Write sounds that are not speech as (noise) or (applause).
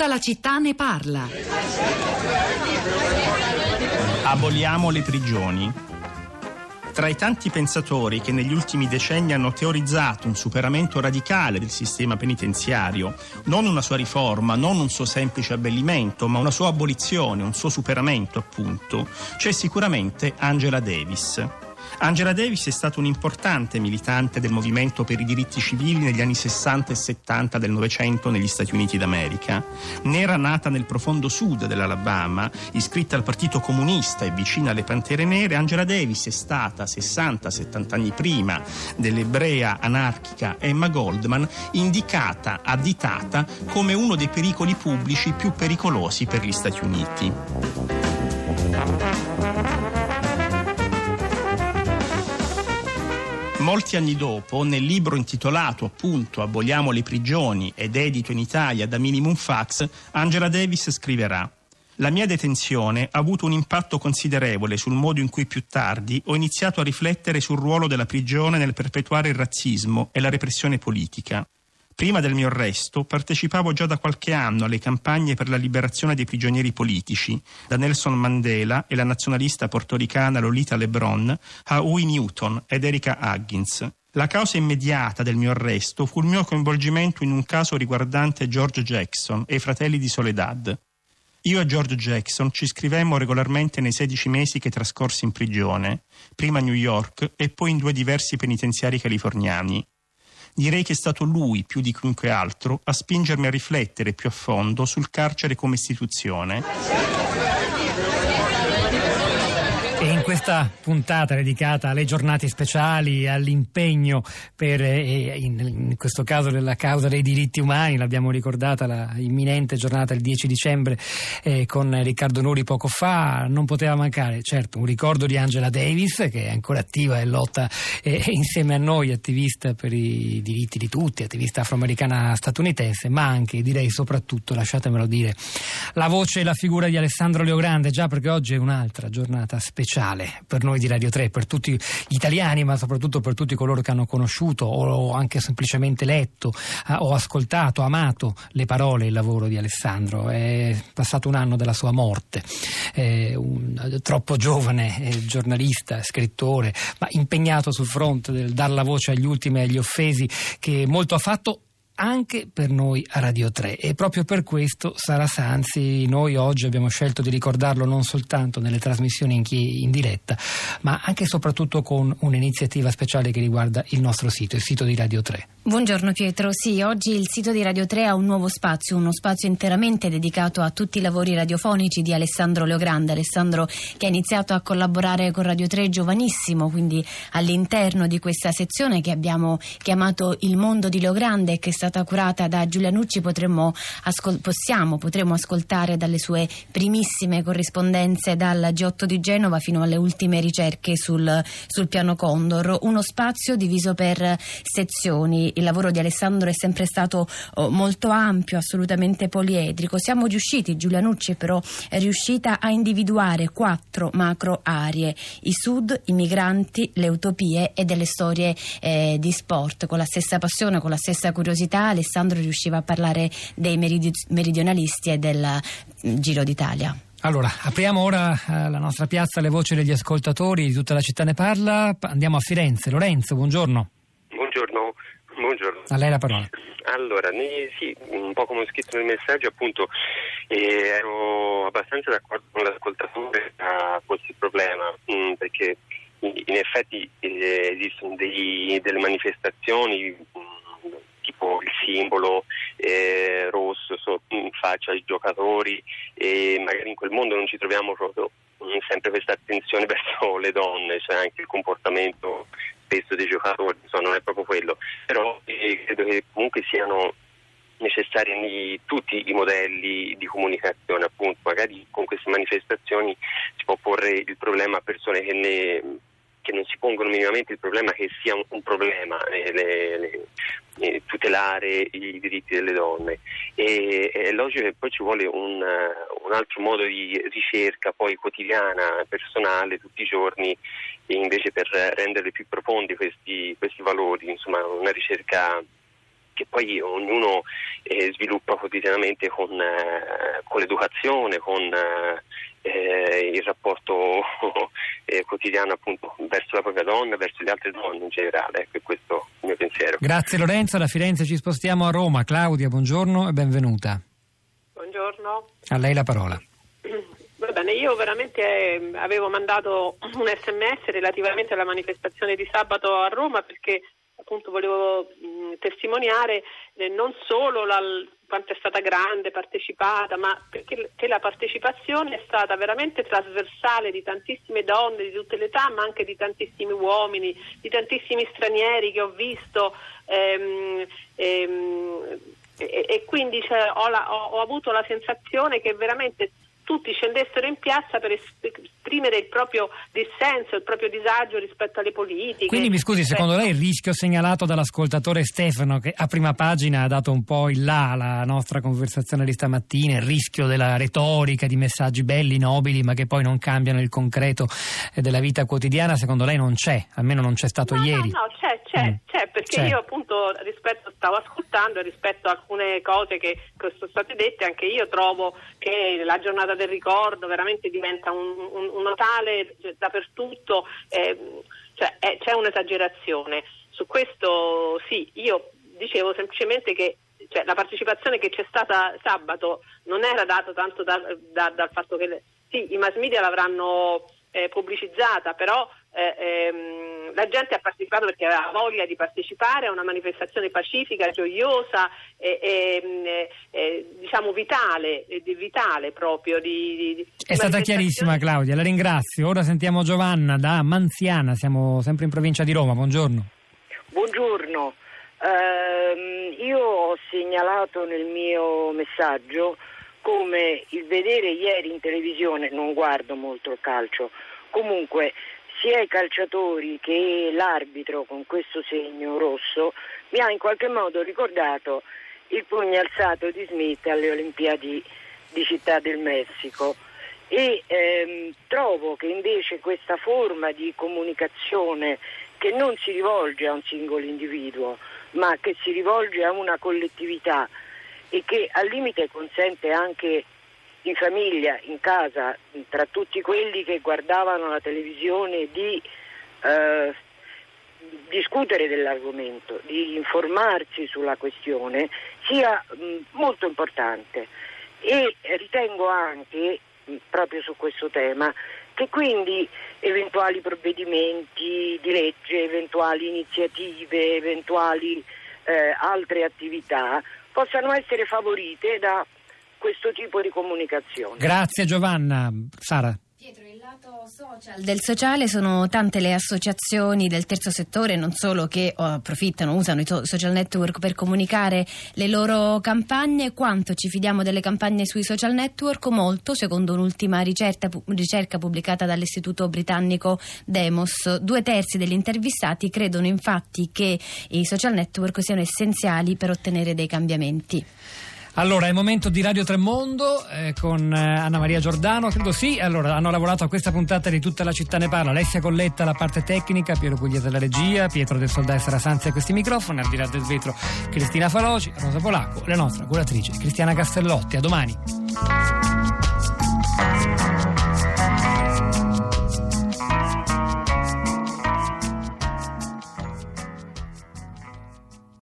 Tutta la città ne parla. Aboliamo le prigioni. Tra i tanti pensatori che negli ultimi decenni hanno teorizzato un superamento radicale del sistema penitenziario, non una sua riforma, non un suo semplice abbellimento, ma una sua abolizione, un suo superamento appunto, c'è sicuramente Angela Davis. Angela Davis è stata un'importante militante del movimento per i diritti civili negli anni 60 e 70 del Novecento negli Stati Uniti d'America. Nera nata nel profondo sud dell'Alabama, iscritta al Partito Comunista e vicina alle Pantere Nere, Angela Davis è stata 60-70 anni prima dell'ebrea anarchica Emma Goldman indicata, additata come uno dei pericoli pubblici più pericolosi per gli Stati Uniti. Molti anni dopo, nel libro intitolato appunto Aboliamo le prigioni ed edito in Italia da Minimum Fax, Angela Davis scriverà la mia detenzione ha avuto un impatto considerevole sul modo in cui più tardi ho iniziato a riflettere sul ruolo della prigione nel perpetuare il razzismo e la repressione politica. Prima del mio arresto partecipavo già da qualche anno alle campagne per la liberazione dei prigionieri politici, da Nelson Mandela e la nazionalista portoricana Lolita Lebron a Huey Newton ed Erika Huggins. La causa immediata del mio arresto fu il mio coinvolgimento in un caso riguardante George Jackson e i fratelli di Soledad. Io e George Jackson ci scrivemmo regolarmente nei 16 mesi che trascorsi in prigione, prima a New York e poi in due diversi penitenziari californiani. Direi che è stato lui, più di chiunque altro, a spingermi a riflettere più a fondo sul carcere come istituzione. E in questa puntata dedicata alle giornate speciali, all'impegno per, eh, in, in, questo caso nella causa dei diritti umani, l'abbiamo ricordata la imminente giornata il 10 dicembre eh, con Riccardo Nuri poco fa, non poteva mancare certo un ricordo di Angela Davis che è ancora attiva e lotta eh, insieme a noi, attivista per i diritti di tutti, attivista afroamericana statunitense, ma anche direi soprattutto, lasciatemelo dire, la voce e la figura di Alessandro Leogrande, già perché oggi è un'altra giornata speciale speciale per noi di Radio 3, per tutti gli italiani, ma soprattutto per tutti coloro che hanno conosciuto o anche semplicemente letto eh, o ascoltato, amato le parole e il lavoro di Alessandro. È passato un anno della sua morte, è un, troppo giovane giornalista, scrittore, ma impegnato sul fronte del dar la voce agli ultimi e agli offesi, che molto ha fatto anche per noi a Radio 3 e proprio per questo Sara Sanzi noi oggi abbiamo scelto di ricordarlo non soltanto nelle trasmissioni in, chi, in diretta ma anche e soprattutto con un'iniziativa speciale che riguarda il nostro sito, il sito di Radio 3. Buongiorno Pietro, sì, oggi il sito di Radio 3 ha un nuovo spazio, uno spazio interamente dedicato a tutti i lavori radiofonici di Alessandro Leogrande, Alessandro che ha iniziato a collaborare con Radio 3 giovanissimo, quindi all'interno di questa sezione che abbiamo chiamato Il mondo di Leogrande che è stata curata da Giulia Nucci, potremmo, ascol- possiamo, potremo ascoltare dalle sue primissime corrispondenze dal G8 di Genova fino alle ultime ricerche sul, sul piano Condor, uno spazio diviso per sezioni il lavoro di Alessandro è sempre stato oh, molto ampio, assolutamente poliedrico. Siamo riusciti, Giulia Nucci però è riuscita a individuare quattro macro aree, i sud, i migranti, le utopie e delle storie eh, di sport. Con la stessa passione, con la stessa curiosità, Alessandro riusciva a parlare dei meridionalisti e del mm, Giro d'Italia. Allora, apriamo ora eh, la nostra piazza, le voci degli ascoltatori, di tutta la città ne parla. Andiamo a Firenze. Lorenzo, buongiorno. Buongiorno. Buongiorno. A lei la parola. Allora, sì, un po' come ho scritto nel messaggio, appunto, eh, ero abbastanza d'accordo con l'ascoltatore a questo problema, mh, mm, perché in, in effetti eh, esistono dei, delle manifestazioni mh, mm, tipo il simbolo eh, rosso so, in faccia ai giocatori e magari in quel mondo non ci troviamo proprio mh, sempre questa attenzione (laughs) verso le donne, cioè anche il comportamento spesso dei giocatori, insomma, non è proprio quello, però eh, credo che comunque siano necessari tutti i modelli di comunicazione, appunto, magari con queste manifestazioni si può porre il problema a persone che, ne, che non si pongono minimamente il problema che sia un, un problema eh, le, le, eh, tutelare i diritti delle donne. E, è logico che poi ci vuole un, un altro modo di ricerca poi quotidiana, personale, tutti i giorni invece per rendere più profondi questi, questi valori, insomma una ricerca che poi ognuno eh, sviluppa quotidianamente con, eh, con l'educazione, con eh, il rapporto (laughs) eh, quotidiano appunto verso la propria donna, verso le altre donne in generale. Ecco, questo pensiero. Grazie Lorenzo, da Firenze ci spostiamo a Roma. Claudia, buongiorno e benvenuta. Buongiorno. A lei la parola. Va bene, io veramente eh, avevo mandato un sms relativamente alla manifestazione di sabato a Roma perché appunto volevo mh, testimoniare eh, non solo la, quanto è stata grande, partecipata, ma perché la partecipazione è stata veramente trasversale di tantissime donne di tutte le età, ma anche di tantissimi uomini, di tantissimi stranieri che ho visto. Ehm, ehm, e, e, quindi cioè, ho, la, ho, ho avuto la sensazione che veramente tutti scendessero in piazza per esprimere il proprio dissenso, il proprio disagio rispetto alle politiche. Quindi mi scusi, secondo lei il rischio segnalato dall'ascoltatore Stefano, che a prima pagina ha dato un po' il là alla nostra conversazione di stamattina, il rischio della retorica, di messaggi belli, nobili, ma che poi non cambiano il concreto eh, della vita quotidiana, secondo lei non c'è, almeno non c'è stato no, ieri. No, no, c'è, c'è, mm. c'è perché c'è. io appunto rispetto, stavo ascoltando rispetto a alcune cose che, che sono state dette, anche io trovo che la giornata del ricordo veramente diventa un, un, un Natale dappertutto, eh, cioè, eh, c'è un'esagerazione. Su questo sì, io dicevo semplicemente che cioè, la partecipazione che c'è stata sabato non era data tanto da, da, dal fatto che le, sì, i mass media l'avranno eh, pubblicizzata, però eh, ehm, la gente ha partecipato perché aveva voglia di partecipare a una manifestazione pacifica, gioiosa e, e e, diciamo vitale, vitale proprio. Di, di, È stata chiarissima Claudia, la ringrazio. Ora sentiamo Giovanna da Manziana, siamo sempre in provincia di Roma, buongiorno. Buongiorno, uh, io ho segnalato nel mio messaggio come il vedere ieri in televisione, non guardo molto il calcio, comunque sia i calciatori che l'arbitro con questo segno rosso mi ha in qualche modo ricordato il pugno alzato di Smith alle Olimpiadi di Città del Messico. E ehm, trovo che invece questa forma di comunicazione che non si rivolge a un singolo individuo ma che si rivolge a una collettività e che al limite consente anche in famiglia, in casa, tra tutti quelli che guardavano la televisione di eh, discutere dell'argomento, di informarsi sulla questione, sia mh, molto importante. E ritengo anche, mh, proprio su questo tema, che quindi eventuali provvedimenti di legge, eventuali iniziative, eventuali eh, altre attività possano essere favorite da questo tipo di comunicazione. Grazie Giovanna. Sara. Pietro, il lato social del sociale sono tante le associazioni del terzo settore, non solo che oh, approfittano, usano i social network per comunicare le loro campagne, quanto ci fidiamo delle campagne sui social network? Molto, secondo un'ultima ricerca, ricerca pubblicata dall'istituto britannico Demos. Due terzi degli intervistati credono infatti che i social network siano essenziali per ottenere dei cambiamenti. Allora, è il momento di Radio Tremondo eh, con eh, Anna Maria Giordano, credo sì. Allora, hanno lavorato a questa puntata di Tutta la città ne parla. Alessia Colletta la parte tecnica, Piero Pugliese la regia, Pietro del Soldà e Sarasanzi a questi microfoni, al di là del vetro Cristina Faloci, Rosa Polacco, la nostra curatrice Cristiana Castellotti. A domani.